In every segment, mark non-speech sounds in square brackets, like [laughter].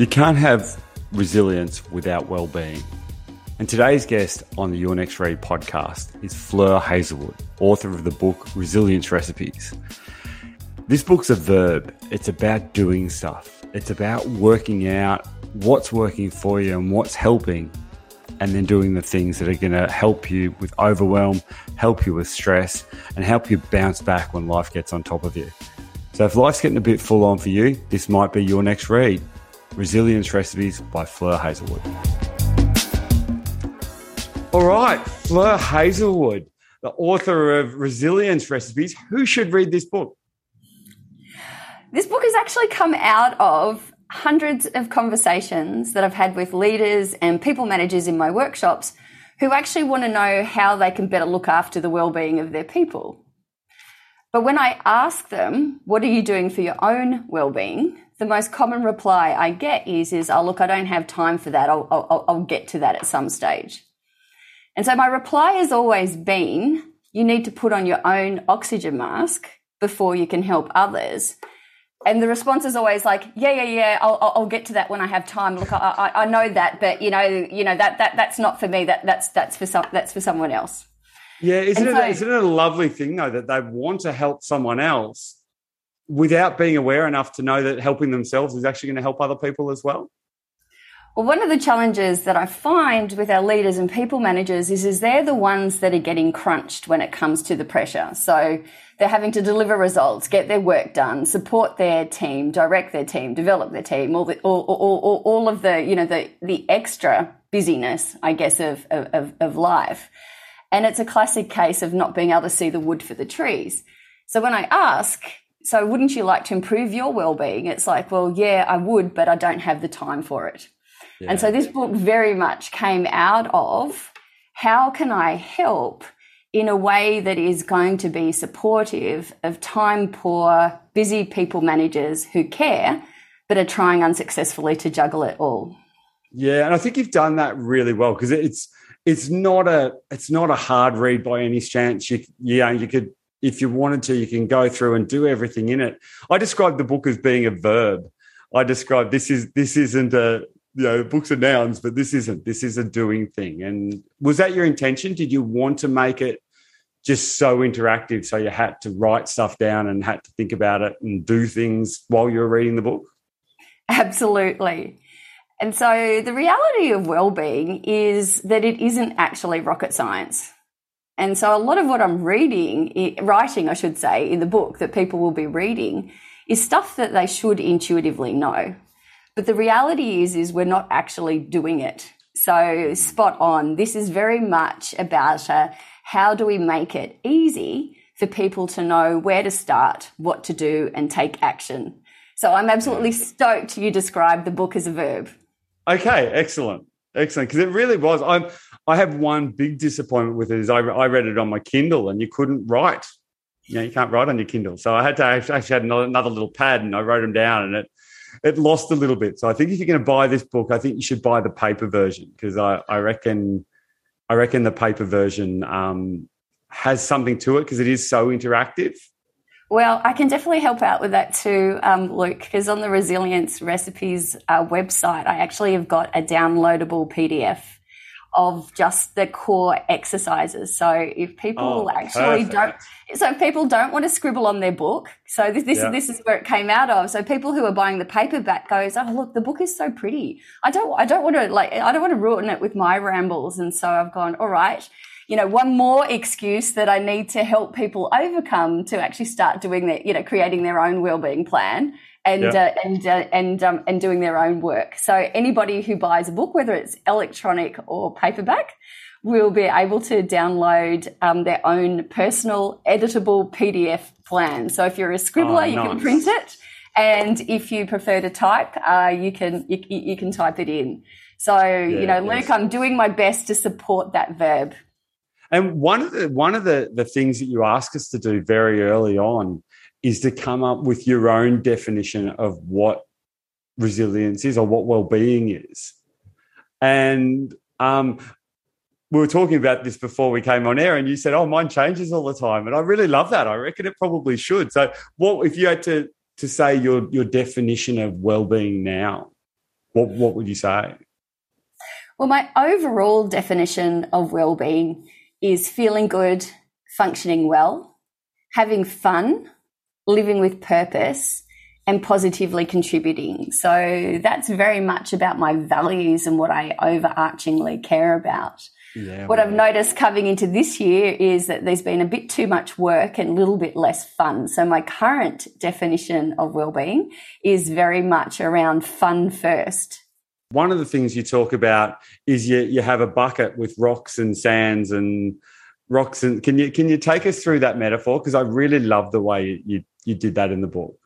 You can't have resilience without well-being. And today's guest on the Your Next Read podcast is Fleur Hazelwood, author of the book Resilience Recipes. This book's a verb. It's about doing stuff. It's about working out what's working for you and what's helping, and then doing the things that are going to help you with overwhelm, help you with stress, and help you bounce back when life gets on top of you. So if life's getting a bit full on for you, this might be your next read. Resilience Recipes by Fleur Hazelwood. All right, Fleur Hazelwood, the author of Resilience Recipes. Who should read this book? This book has actually come out of hundreds of conversations that I've had with leaders and people managers in my workshops who actually want to know how they can better look after the well-being of their people. But when I ask them, what are you doing for your own well-being? The most common reply I get is, is, oh, look, I don't have time for that. I'll, I'll, I'll get to that at some stage. And so my reply has always been, you need to put on your own oxygen mask before you can help others. And the response is always like, yeah, yeah, yeah, I'll, I'll get to that when I have time. Look, I, I, I know that, but you know, you know, that, that, that's not for me. That, that's, that's for some, that's for someone else. Yeah, isn't it, so, isn't it a lovely thing though that they want to help someone else without being aware enough to know that helping themselves is actually going to help other people as well? Well, one of the challenges that I find with our leaders and people managers is, is they're the ones that are getting crunched when it comes to the pressure. So they're having to deliver results, get their work done, support their team, direct their team, develop their team, all the, all, all, all, all of the, you know, the, the extra busyness, I guess, of, of, of life. And it's a classic case of not being able to see the wood for the trees. So when I ask, so wouldn't you like to improve your well-being? It's like, well, yeah, I would, but I don't have the time for it. Yeah. And so this book very much came out of how can I help in a way that is going to be supportive of time poor, busy people managers who care, but are trying unsuccessfully to juggle it all. Yeah, and I think you've done that really well because it's it's not a it's not a hard read by any chance. You yeah, you could if you wanted to, you can go through and do everything in it. I describe the book as being a verb. I describe this is this isn't a you know books are nouns, but this isn't. This is a doing thing. And was that your intention? Did you want to make it just so interactive, so you had to write stuff down and had to think about it and do things while you were reading the book? Absolutely. And so the reality of well-being is that it isn't actually rocket science. And so a lot of what I'm reading, writing, I should say, in the book that people will be reading is stuff that they should intuitively know. But the reality is, is we're not actually doing it. So spot on. This is very much about uh, how do we make it easy for people to know where to start, what to do, and take action. So I'm absolutely stoked you described the book as a verb. Okay, excellent, excellent. Because it really was. I'm. I have one big disappointment with it is I, I read it on my Kindle and you couldn't write. You know, you can't write on your Kindle. So I had to I actually had another, little pad and I wrote them down and it it lost a little bit. So I think if you're going to buy this book, I think you should buy the paper version because I, I reckon I reckon the paper version um, has something to it because it is so interactive. Well, I can definitely help out with that too, um, Luke, because on the Resilience Recipes uh, website, I actually have got a downloadable PDF of just the core exercises. So if people oh, actually perfect. don't, so people don't want to scribble on their book. So this this, yeah. this is where it came out of. So people who are buying the paperback goes, oh look, the book is so pretty. I don't I don't want to like I don't want to ruin it with my rambles. And so I've gone, all right you know, one more excuse that I need to help people overcome to actually start doing that, you know, creating their own well-being plan and yeah. uh, and uh, and um, and doing their own work. So anybody who buys a book, whether it's electronic or paperback, will be able to download um, their own personal editable PDF plan. So if you're a scribbler, oh, you can print it, and if you prefer to type, uh, you can you, you, can type it in. So yeah, you know, Luke, yes. I'm doing my best to support that verb. And one of the one of the, the things that you ask us to do very early on is to come up with your own definition of what resilience is or what well-being is. And um, we were talking about this before we came on air, and you said, "Oh, mine changes all the time," and I really love that. I reckon it probably should. So, what if you had to to say your your definition of well-being now? what what would you say? Well, my overall definition of well-being is feeling good, functioning well, having fun, living with purpose, and positively contributing. So that's very much about my values and what I overarchingly care about. Yeah, what I've noticed coming into this year is that there's been a bit too much work and a little bit less fun. So my current definition of well-being is very much around fun first. One of the things you talk about is you, you have a bucket with rocks and sands and rocks and can you can you take us through that metaphor because I really love the way you you did that in the book.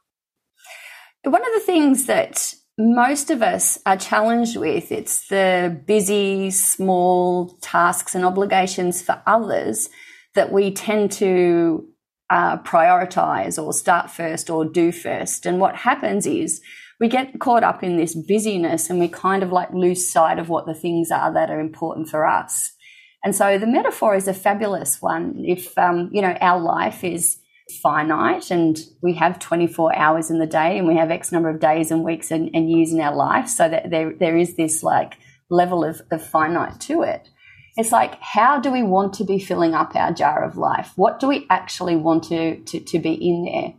One of the things that most of us are challenged with it's the busy, small tasks and obligations for others that we tend to uh, prioritize or start first or do first. And what happens is we get caught up in this busyness and we kind of like lose sight of what the things are that are important for us. And so the metaphor is a fabulous one. If, um, you know, our life is finite and we have 24 hours in the day and we have X number of days and weeks and, and years in our life. So that there, there is this like level of, of finite to it. It's like, how do we want to be filling up our jar of life? What do we actually want to, to, to be in there?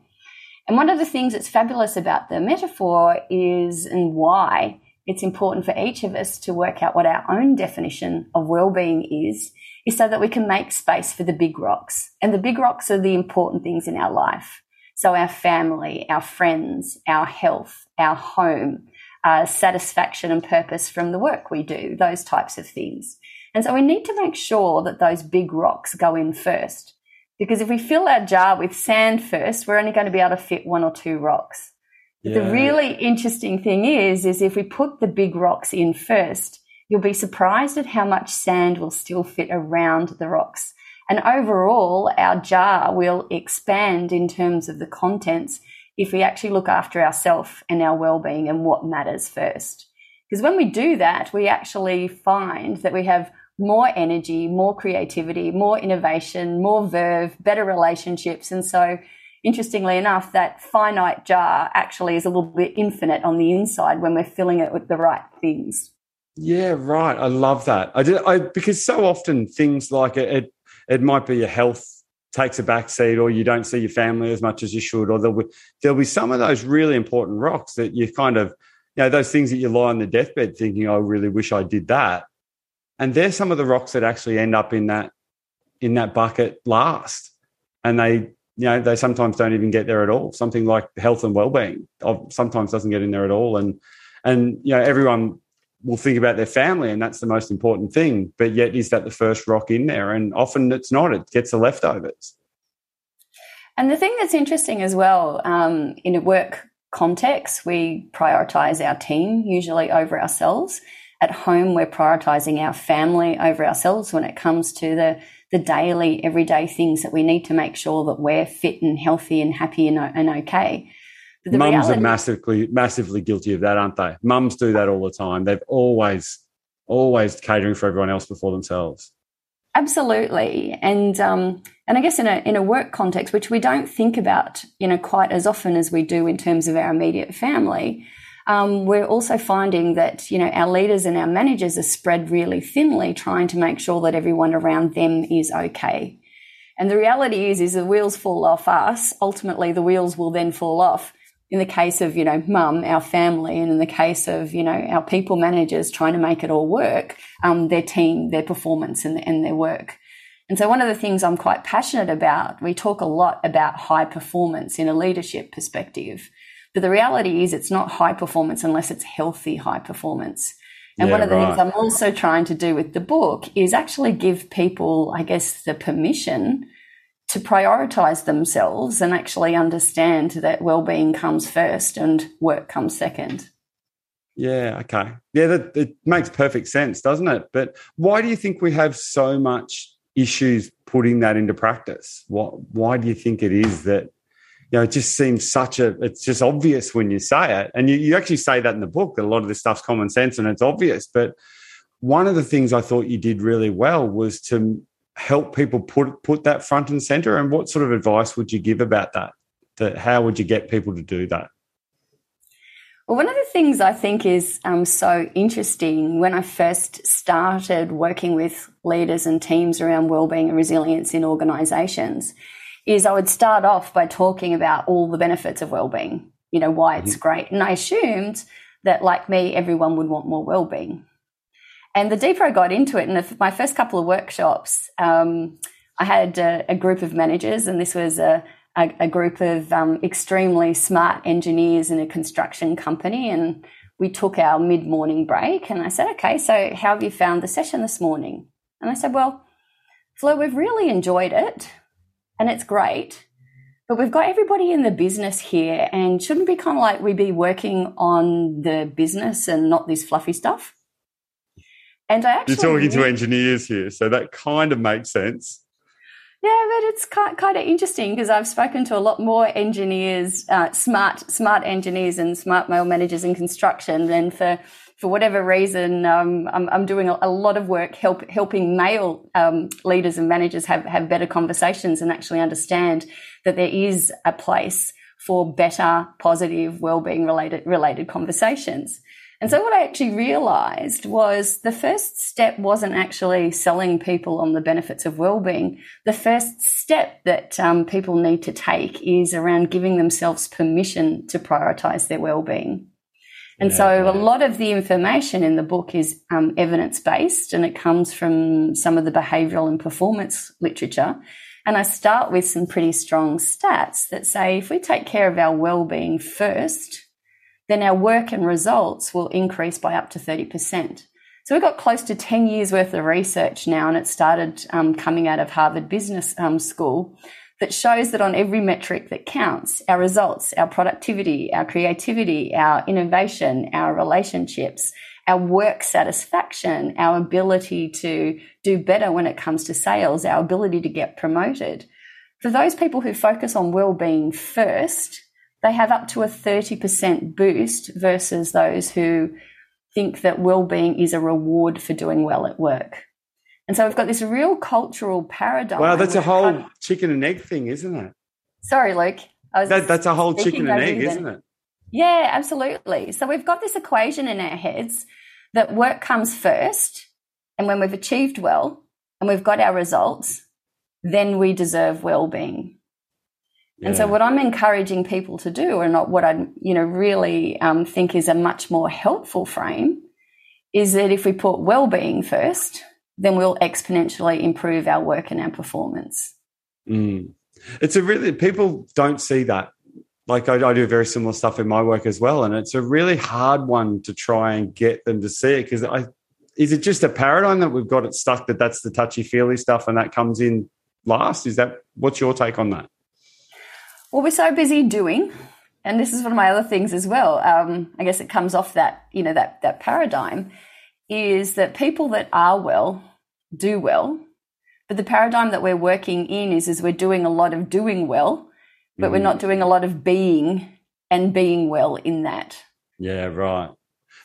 And one of the things that's fabulous about the metaphor is, and why it's important for each of us to work out what our own definition of well-being is, is so that we can make space for the big rocks. And the big rocks are the important things in our life. So our family, our friends, our health, our home, uh, satisfaction and purpose from the work we do, those types of things. And so we need to make sure that those big rocks go in first. Because if we fill our jar with sand first, we're only going to be able to fit one or two rocks. Yeah. The really interesting thing is, is if we put the big rocks in first, You'll be surprised at how much sand will still fit around the rocks. And overall, our jar will expand in terms of the contents if we actually look after ourselves and our well-being and what matters first. Because when we do that, we actually find that we have more energy, more creativity, more innovation, more verve, better relationships. And so, interestingly enough, that finite jar actually is a little bit infinite on the inside when we're filling it with the right things. Yeah, right. I love that. I did. I because so often things like it, it, it might be your health takes a backseat, or you don't see your family as much as you should, or there'll be there'll be some of those really important rocks that you kind of, you know, those things that you lie on the deathbed thinking, I really wish I did that, and they're some of the rocks that actually end up in that in that bucket last, and they you know they sometimes don't even get there at all. Something like health and well-being sometimes doesn't get in there at all. And and you know everyone will think about their family and that's the most important thing. But yet is that the first rock in there? And often it's not. It gets the leftovers. And the thing that's interesting as well um, in a work context we prioritize our team usually over ourselves at home we're prioritizing our family over ourselves when it comes to the the daily everyday things that we need to make sure that we're fit and healthy and happy and, and okay Mums reality- are massively, massively guilty of that, aren't they? Mums do that all the time. They've always, always catering for everyone else before themselves. Absolutely, and um, and I guess in a in a work context, which we don't think about, you know, quite as often as we do in terms of our immediate family, um, we're also finding that you know our leaders and our managers are spread really thinly, trying to make sure that everyone around them is okay. And the reality is, is the wheels fall off us. Ultimately, the wheels will then fall off in the case of, you know, mum, our family, and in the case of, you know, our people managers trying to make it all work, um, their team, their performance and, and their work. And so one of the things I'm quite passionate about, we talk a lot about high performance in a leadership perspective. But the reality is it's not high performance unless it's healthy high performance. And yeah, one of the right. things I'm also trying to do with the book is actually give people, I guess, the permission to prioritize themselves and actually understand that well-being comes first and work comes second. Yeah, okay. Yeah, that it makes perfect sense, doesn't it? But why do you think we have so much issues putting that into practice? What why do you think it is that you know it just seems such a it's just obvious when you say it. And you, you actually say that in the book that a lot of this stuff's common sense and it's obvious. But one of the things I thought you did really well was to help people put put that front and center? And what sort of advice would you give about that? That how would you get people to do that? Well, one of the things I think is um, so interesting when I first started working with leaders and teams around wellbeing and resilience in organizations is I would start off by talking about all the benefits of well-being, you know, why it's mm-hmm. great. And I assumed that, like me, everyone would want more well-being. And the deeper I got into it, in my first couple of workshops, um, I had a, a, group of managers, and this was a, a, a group of um, extremely smart engineers in a construction company. And we took our mid morning break. And I said, okay, so how have you found the session this morning? And I said, well, Flo, we've really enjoyed it and it's great. But we've got everybody in the business here, and shouldn't be kind of like we be working on the business and not this fluffy stuff? And I actually. You're talking to engineers here, so that kind of makes sense. Yeah, but it's kind of interesting because I've spoken to a lot more engineers, uh, smart smart engineers and smart male managers in construction than for for whatever reason, um, I'm, I'm, doing a, a, lot of work help, helping male um, leaders and managers have, have better conversations and actually understand that there is a place for better, positive, well-being related related conversations. And so what I actually realized was the first step wasn't actually selling people on the benefits of well-being. The first step that um, people need to take is around giving themselves permission to prioritize their well-being. And yeah, so a lot of the information in the book is um, evidence based and it comes from some of the behavioral and performance literature. And I start with some pretty strong stats that say if we take care of our well-being first, then our work and results will increase by up to 30%. So we've got close to 10 years worth of research now, and it started um, coming out of Harvard Business um, School that shows that on every metric that counts, our results, our productivity, our creativity, our innovation, our relationships, our work satisfaction, our ability to do better when it comes to sales, our ability to get promoted. For those people who focus on well-being first, they have up to a 30% boost versus those who think that well-being is a reward for doing well at work. And so we've got this real cultural paradigm. Wow, that's a whole kind of, chicken and egg thing, isn't it? Sorry, Luke. That, that's a whole chicken and egg, isn't it? Yeah, absolutely. So we've got this equation in our heads that work comes first. And when we've achieved well and we've got our results, then we deserve well-being. Yeah. And so what I'm encouraging people to do, or not what I, you know, really um, think is a much more helpful frame, is that if we put well-being first, then we'll exponentially improve our work and our performance. Mm. It's a really people don't see that. Like I, I, do very similar stuff in my work as well, and it's a really hard one to try and get them to see it because I is it just a paradigm that we've got it stuck that that's the touchy feely stuff and that comes in last? Is that what's your take on that? Well, we're so busy doing, and this is one of my other things as well. Um, I guess it comes off that you know that that paradigm is that people that are well do well, but the paradigm that we're working in is is we're doing a lot of doing well, but mm. we're not doing a lot of being and being well in that. Yeah, right.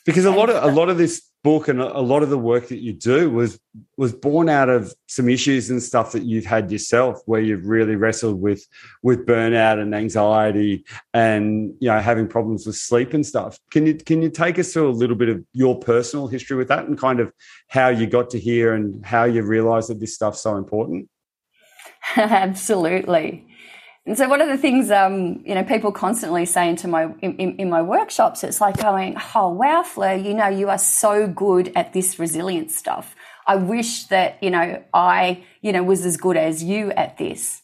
Because a lot of a lot of this book and a lot of the work that you do was was born out of some issues and stuff that you've had yourself where you've really wrestled with with burnout and anxiety and you know having problems with sleep and stuff. Can you can you take us through a little bit of your personal history with that and kind of how you got to here and how you realized that this stuff's so important? [laughs] Absolutely and so one of the things, um, you know, people constantly say into my in, in, my workshops, it's like going, "Oh wow, Fleur, you know, you are so good at this resilience stuff. I wish that you know I, you know, was as good as you at this."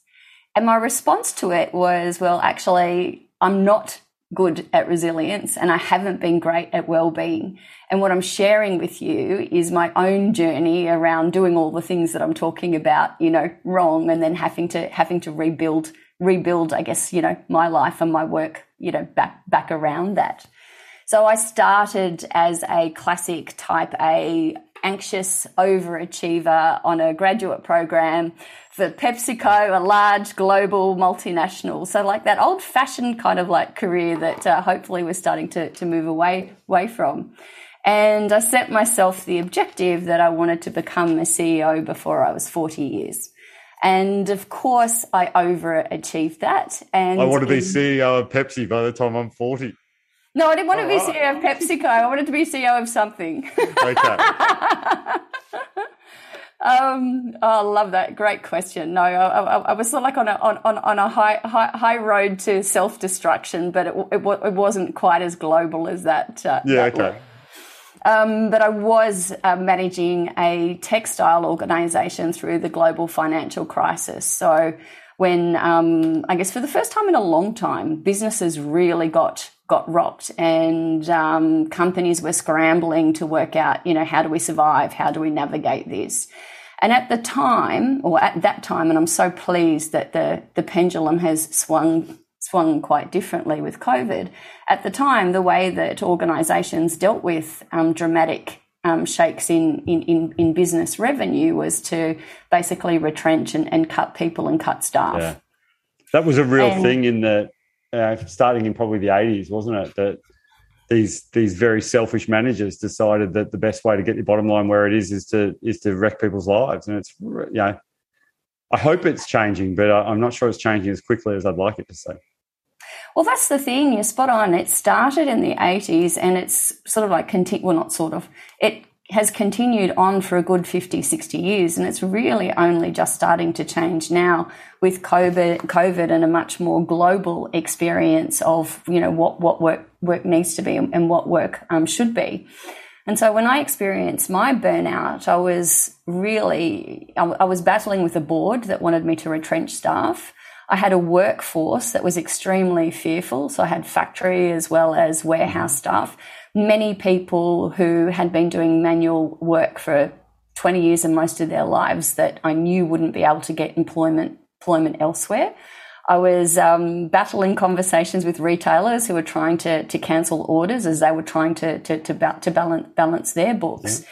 And my response to it was, "Well, actually, I'm not good at resilience, and I haven't been great at well-being. And what I'm sharing with you is my own journey around doing all the things that I'm talking about, you know, wrong, and then having to having to rebuild." Rebuild, I guess, you know, my life and my work, you know, back, back around that. So I started as a classic type A anxious overachiever on a graduate program for PepsiCo, a large global multinational. So like that old fashioned kind of like career that uh, hopefully we're starting to, to move away, away from. And I set myself the objective that I wanted to become a CEO before I was 40 years. And of course, I overachieved that. And I want to be CEO of Pepsi by the time I'm 40. No, I didn't want to be right. CEO of PepsiCo. I wanted to be CEO of something. Okay. [laughs] Um, oh, I love that. Great question. No, I, I, I was sort of like on a on, on a high, high high road to self destruction, but it, it, it wasn't quite as global as that. Uh, yeah. That okay. Um, but I was uh, managing a textile organization through the global financial crisis. So when um, I guess for the first time in a long time, businesses really got got rocked, and um, companies were scrambling to work out, you know, how do we survive? How do we navigate this? And at the time, or at that time, and I'm so pleased that the the pendulum has swung swung quite differently with COVID. At the time, the way that organisations dealt with um, dramatic um, shakes in, in, in, business revenue was to basically retrench and, and cut people and cut staff. Yeah. That was a real and, thing in the uh, starting in probably the 80s, wasn't it? That these these very selfish managers decided that the best way to get your bottom line where it is is to is to wreck people's lives, and it's you know, I hope it's changing, but I'm not sure it's changing as quickly as I'd like it to say. Well, that's the thing. You're spot on. It started in the 80s and it's sort of like, conti- well, not sort of, it has continued on for a good 50, 60 years. And it's really only just starting to change now with COVID, COVID and a much more global experience of, you know, what, what work, work needs to be and what work um, should be. And so when I experienced my burnout, I was really, I was battling with a board that wanted me to retrench staff. I had a workforce that was extremely fearful. So I had factory as well as warehouse mm-hmm. staff. Many people who had been doing manual work for 20 years and most of their lives that I knew wouldn't be able to get employment employment elsewhere. I was um, battling conversations with retailers who were trying to to cancel orders as they were trying to to to, to balance balance their books. Yeah.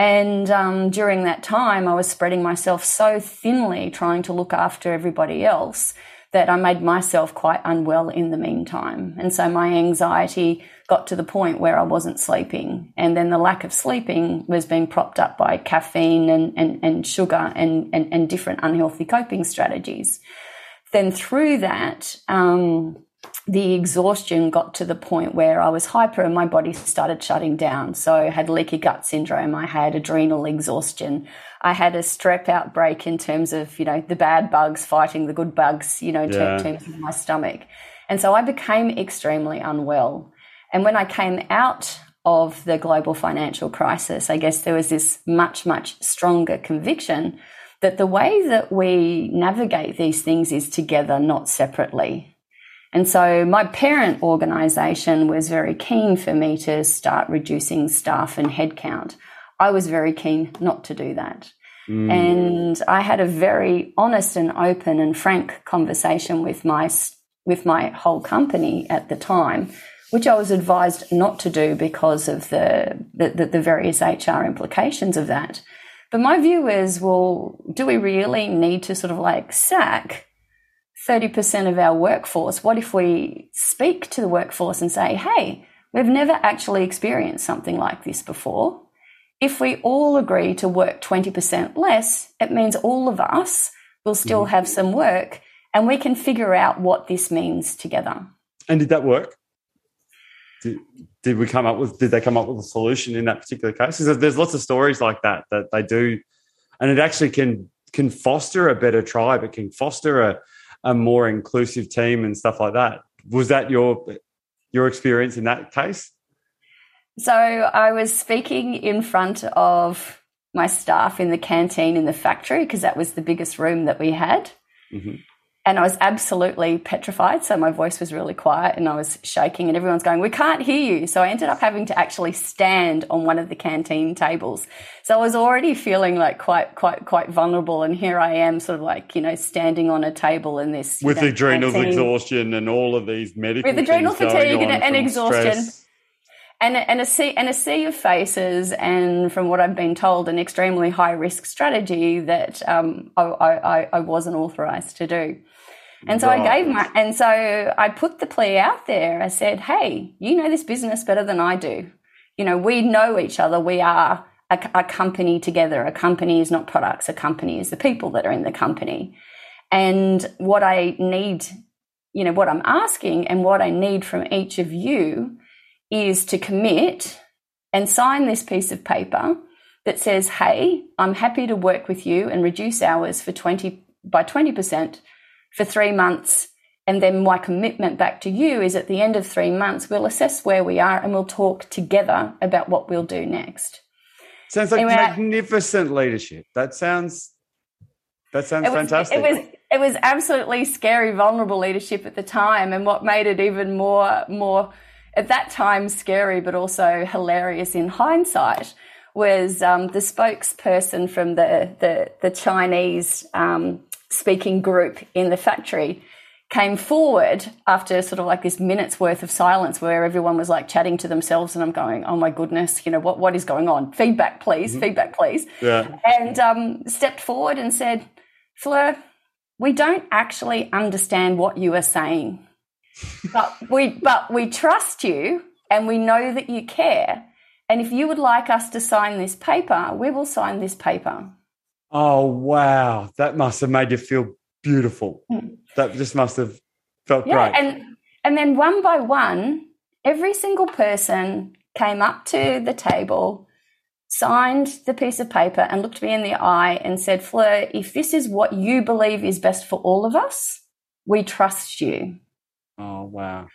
And um, during that time, I was spreading myself so thinly, trying to look after everybody else, that I made myself quite unwell in the meantime. And so my anxiety got to the point where I wasn't sleeping. And then the lack of sleeping was being propped up by caffeine and, and, and sugar and, and, and different unhealthy coping strategies. Then through that, um, the exhaustion got to the point where I was hyper and my body started shutting down. So I had leaky gut syndrome. I had adrenal exhaustion. I had a strep outbreak in terms of, you know, the bad bugs fighting the good bugs, you know, in terms of my stomach. And so I became extremely unwell. And when I came out of the global financial crisis, I guess there was this much, much stronger conviction that the way that we navigate these things is together, not separately. And so my parent organisation was very keen for me to start reducing staff and headcount. I was very keen not to do that. Mm. And I had a very honest and open and frank conversation with my with my whole company at the time, which I was advised not to do because of the the, the various HR implications of that. But my view is, well, do we really need to sort of like sack 30% of our workforce, what if we speak to the workforce and say, hey, we've never actually experienced something like this before? If we all agree to work 20% less, it means all of us will still mm-hmm. have some work and we can figure out what this means together. And did that work? Did, did we come up with, did they come up with a solution in that particular case? Because there's lots of stories like that that they do, and it actually can, can foster a better tribe. It can foster a, a more inclusive team and stuff like that. Was that your your experience in that case? So I was speaking in front of my staff in the canteen in the factory because that was the biggest room that we had. Mm-hmm and I was absolutely petrified. So my voice was really quiet and I was shaking, and everyone's going, We can't hear you. So I ended up having to actually stand on one of the canteen tables. So I was already feeling like quite, quite, quite vulnerable. And here I am, sort of like, you know, standing on a table in this. With know, adrenal exhaustion and all of these medical With adrenal fatigue and, and exhaustion. Stress. And, and, a sea, and a sea of faces, and from what I've been told, an extremely high risk strategy that um, I, I, I wasn't authorized to do. And so right. I gave my, and so I put the plea out there. I said, Hey, you know this business better than I do. You know, we know each other. We are a, a company together. A company is not products. A company is the people that are in the company. And what I need, you know, what I'm asking and what I need from each of you is to commit and sign this piece of paper that says, "Hey, I'm happy to work with you and reduce hours for 20 by 20% for 3 months." And then my commitment back to you is at the end of 3 months we'll assess where we are and we'll talk together about what we'll do next. Sounds like anyway, magnificent leadership. That sounds that sounds it was, fantastic. It was it was absolutely scary, vulnerable leadership at the time, and what made it even more more at that time scary, but also hilarious in hindsight, was um, the spokesperson from the the, the Chinese um, speaking group in the factory came forward after sort of like this minute's worth of silence where everyone was like chatting to themselves and I'm going, oh my goodness, you know, what, what is going on? Feedback, please, mm-hmm. feedback, please. Yeah. And um, stepped forward and said, Fleur, we don't actually understand what you are saying, but we, but we trust you and we know that you care. And if you would like us to sign this paper, we will sign this paper. Oh, wow. That must have made you feel beautiful. Mm. That just must have felt yeah, great. And and then one by one, every single person came up to the table, signed the piece of paper, and looked me in the eye and said, Fleur, if this is what you believe is best for all of us, we trust you. Oh, wow.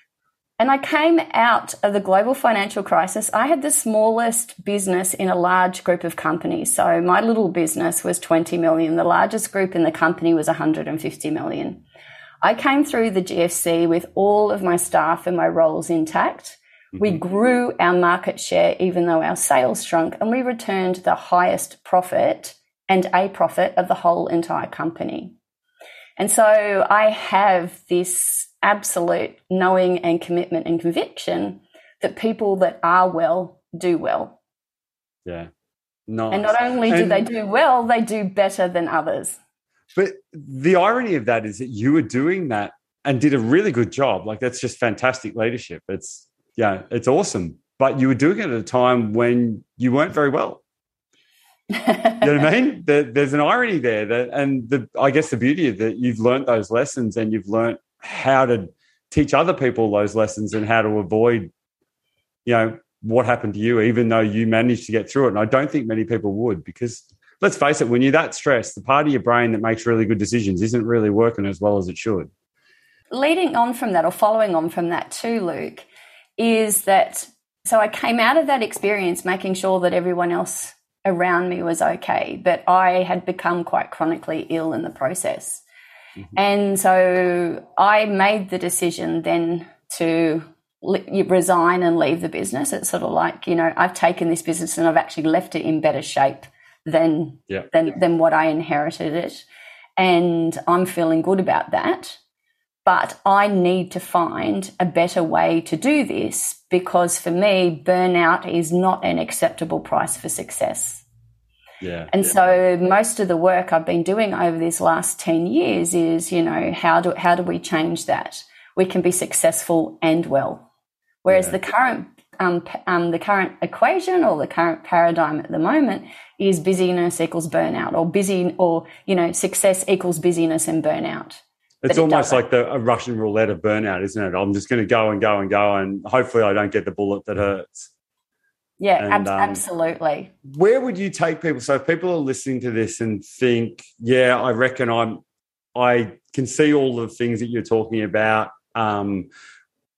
And I came out of the global financial crisis. I had the smallest business in a large group of companies. So my little business was 20 million. The largest group in the company was 150 million. I came through the GFC with all of my staff and my roles intact. Mm-hmm. We grew our market share even though our sales shrunk and we returned the highest profit and a profit of the whole entire company. And so I have this absolute knowing and commitment and conviction that people that are well do well. Yeah. Nice. And not only do and, they do well, they do better than others. But the irony of that is that you were doing that and did a really good job. Like that's just fantastic leadership. It's yeah, it's awesome. But you were doing it at a time when you weren't very well. you know what I mean? [laughs] There, there's an irony there that, and the, I guess the beauty of that you've learned those lessons and you've learned how to teach other people those lessons and how to avoid, you know, what happened to you, even though you managed to get through it. And I don't think many people would because let's face it, when you're that stressed, the part of your brain that makes really good decisions isn't really working as well as it should. Leading on from that, or following on from that too, Luke, is that so I came out of that experience making sure that everyone else around me was okay, but I had become quite chronically ill in the process. Mm-hmm. And so I made the decision then to resign and leave the business. It's sort of like, you know, I've taken this business and I've actually left it in better shape than yeah. than than what I inherited it. And I'm feeling good about that. But I need to find a better way to do this because for me, burnout is not an acceptable price for success. Yeah. And so most of the work I've been doing over these last 10 years is, you know, how do, how do we change that? We can be successful and well. Whereas yeah. the current, um, um, the current equation or the current paradigm at the moment is busyness equals burnout or busy or, you know, success equals busyness and burnout. It's almost like the a Russian roulette of burnout, isn't it? I'm just going to go and go and go, and hopefully I don't get the bullet that hurts. Yeah, and, ab- um, absolutely. Where would you take people? So if people are listening to this and think, yeah, I reckon I'm, I can see all the things that you're talking about. Um,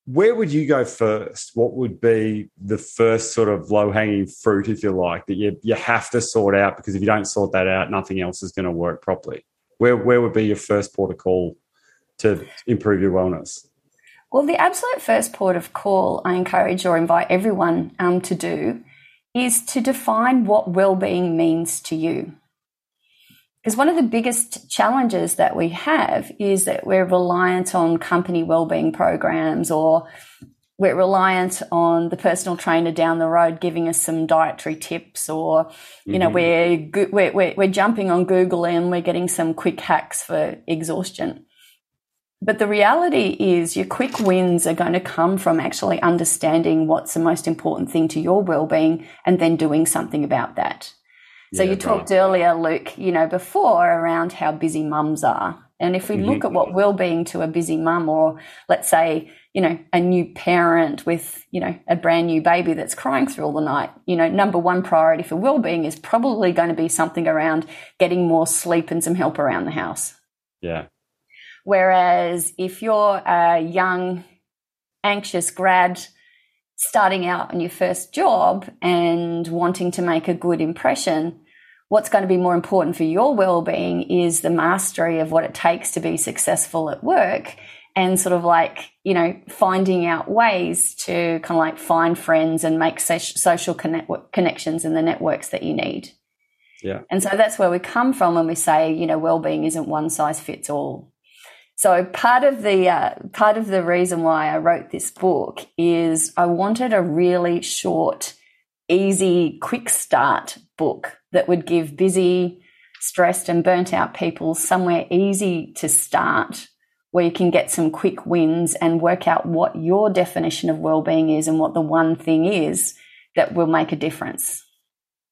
where would you go first? What would be the first sort of low hanging fruit, if you like, that you, you have to sort out? Because if you don't sort that out, nothing else is going to work properly. Where, where would be your first port of call to improve your wellness? Well, the absolute first port of call I encourage or invite everyone um, to do is to define what well-being means to you. Because one of the biggest challenges that we have is that we're reliant on company well-being programs or we're reliant on the personal trainer down the road giving us some dietary tips or you mm-hmm. know we're, we're, we're, we're jumping on google and we're getting some quick hacks for exhaustion but the reality is, your quick wins are going to come from actually understanding what's the most important thing to your well-being and then doing something about that. So yeah, you talked right. earlier, Luke, you know, before around how busy mums are. And if we mm-hmm. look at what well-being to a busy mum, or let's say, you know, a new parent with, you know, a brand new baby that's crying through all the night, you know, number one priority for well-being is probably going to be something around getting more sleep and some help around the house. Yeah. Whereas if you're a young, anxious grad starting out on your first job and wanting to make a good impression, what's going to be more important for your well-being is the mastery of what it takes to be successful at work and sort of like you know finding out ways to kind of like find friends and make social connect- connections in the networks that you need. Yeah. And so that's where we come from when we say you know well-being isn't one size fits all so part of the uh, part of the reason why i wrote this book is i wanted a really short easy quick start book that would give busy stressed and burnt out people somewhere easy to start where you can get some quick wins and work out what your definition of well-being is and what the one thing is that will make a difference.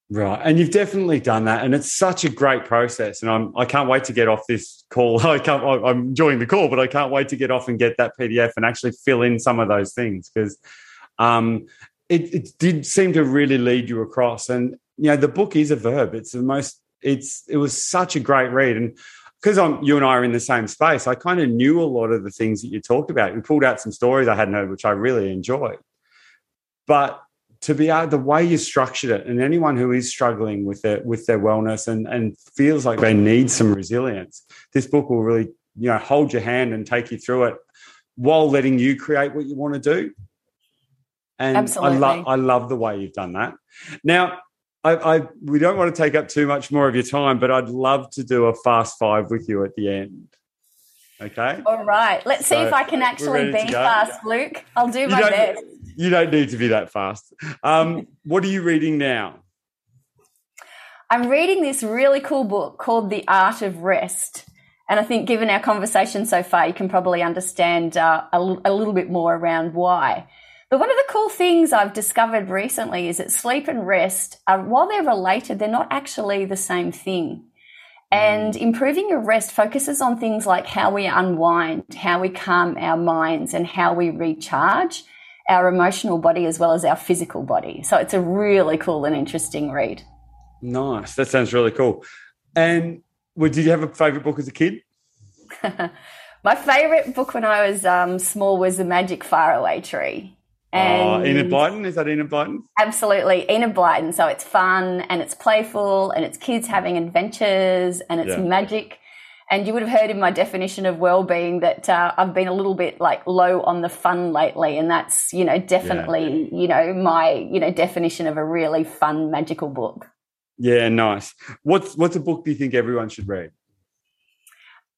Right, and you've definitely done that, and it's such a great process. And I'm I can't wait to get off this call. [laughs] I can't. I'm enjoying the call, but I can't wait to get off and get that PDF and actually fill in some of those things because um, it, it did seem to really lead you across. And you know, the book is a verb. It's the most. It's it was such a great read, and because I'm you and I are in the same space, I kind of knew a lot of the things that you talked about. You pulled out some stories I hadn't heard, which I really enjoyed. But to be the way you structured it, and anyone who is struggling with their with their wellness and and feels like they need some resilience, this book will really you know hold your hand and take you through it while letting you create what you want to do. And Absolutely. I love I love the way you've done that. Now, I, I, we don't want to take up too much more of your time, but I'd love to do a fast five with you at the end. Okay. All right. Let's so see if I can actually be fast, Luke. I'll do my best. You don't need to be that fast. Um, [laughs] what are you reading now? I'm reading this really cool book called The Art of Rest. And I think, given our conversation so far, you can probably understand uh, a, a little bit more around why. But one of the cool things I've discovered recently is that sleep and rest, are, while they're related, they're not actually the same thing. And mm. improving your rest focuses on things like how we unwind, how we calm our minds, and how we recharge our emotional body as well as our physical body. So it's a really cool and interesting read. Nice. That sounds really cool. And well, did you have a favorite book as a kid? [laughs] My favorite book when I was um, small was The Magic Faraway Tree. And oh, Enid Blyton? Is that Enid Blyton? Absolutely. Enid Blyton. So it's fun and it's playful and it's kids having adventures and it's yeah. magic. And you would have heard in my definition of well-being that uh, I've been a little bit like low on the fun lately, and that's you know definitely yeah. you know my you know definition of a really fun magical book. Yeah, nice. What's what's a book do you think everyone should read?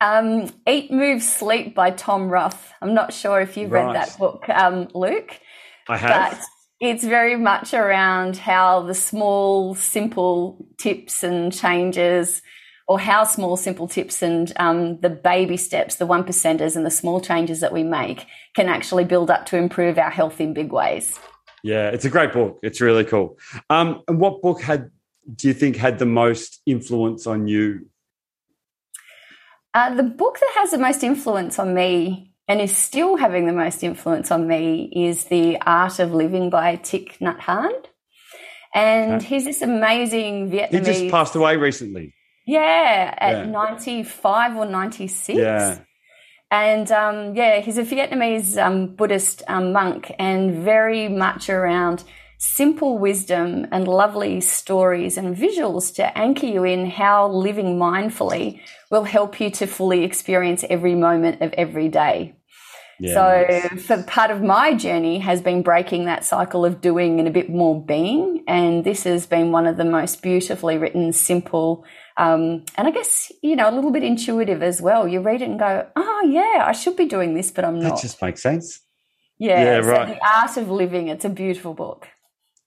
Um, Eat, Move, Sleep by Tom Rath. I'm not sure if you've right. read that book, um, Luke. I have. But it's very much around how the small, simple tips and changes, or how small, simple tips and um, the baby steps, the one percenters, and the small changes that we make can actually build up to improve our health in big ways. Yeah, it's a great book. It's really cool. Um, and what book had do you think had the most influence on you? Uh, the book that has the most influence on me and is still having the most influence on me is The Art of Living by Thich Nhat Hanh. And okay. he's this amazing Vietnamese. He just passed away recently. Yeah, at yeah. 95 or 96. Yeah. And um, yeah, he's a Vietnamese um, Buddhist um, monk and very much around simple wisdom and lovely stories and visuals to anchor you in how living mindfully will help you to fully experience every moment of every day. Yeah, so nice. for part of my journey has been breaking that cycle of doing and a bit more being. And this has been one of the most beautifully written, simple, um, and I guess, you know, a little bit intuitive as well. You read it and go, oh, yeah, I should be doing this, but I'm not. That just makes sense. Yeah, yeah so right. The Art of Living, it's a beautiful book.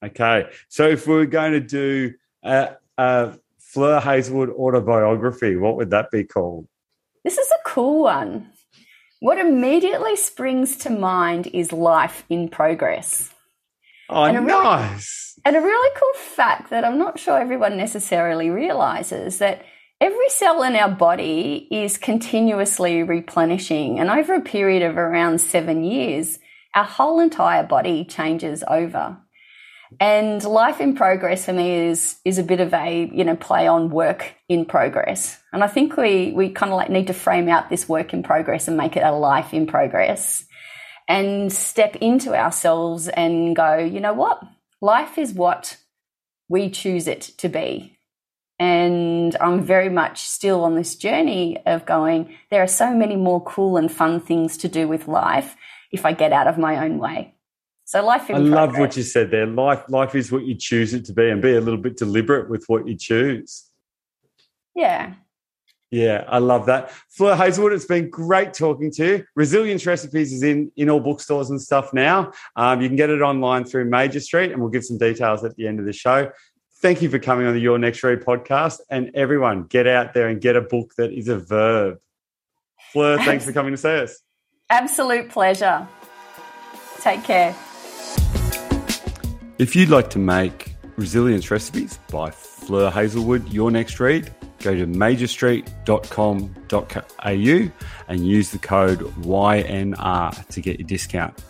Okay. So if we are going to do a, a Fleur Hazelwood autobiography, what would that be called? This is a cool one. What immediately springs to mind is life in progress. Oh, and nice. Really, and a really cool fact that I'm not sure everyone necessarily realizes that every cell in our body is continuously replenishing. And over a period of around seven years, our whole entire body changes over. And life in progress for me is is a bit of a you know play on work in progress. And I think we we kind of like need to frame out this work in progress and make it a life in progress, and step into ourselves and go, you know what, life is what we choose it to be. And I'm very much still on this journey of going, there are so many more cool and fun things to do with life if I get out of my own way. So life I progress. love what you said there. Life life is what you choose it to be and be a little bit deliberate with what you choose. Yeah. Yeah, I love that. Fleur Hazelwood, it's been great talking to you. Resilience Recipes is in, in all bookstores and stuff now. Um, you can get it online through Major Street, and we'll give some details at the end of the show. Thank you for coming on the Your Next Read podcast. And everyone, get out there and get a book that is a verb. Fleur, thanks for coming to see us. Absolute pleasure. Take care. If you'd like to make resilience recipes by Fleur Hazelwood, your next read, go to majorstreet.com.au and use the code YNR to get your discount.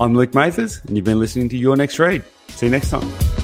I'm Luke Mathers, and you've been listening to Your Next Read. See you next time.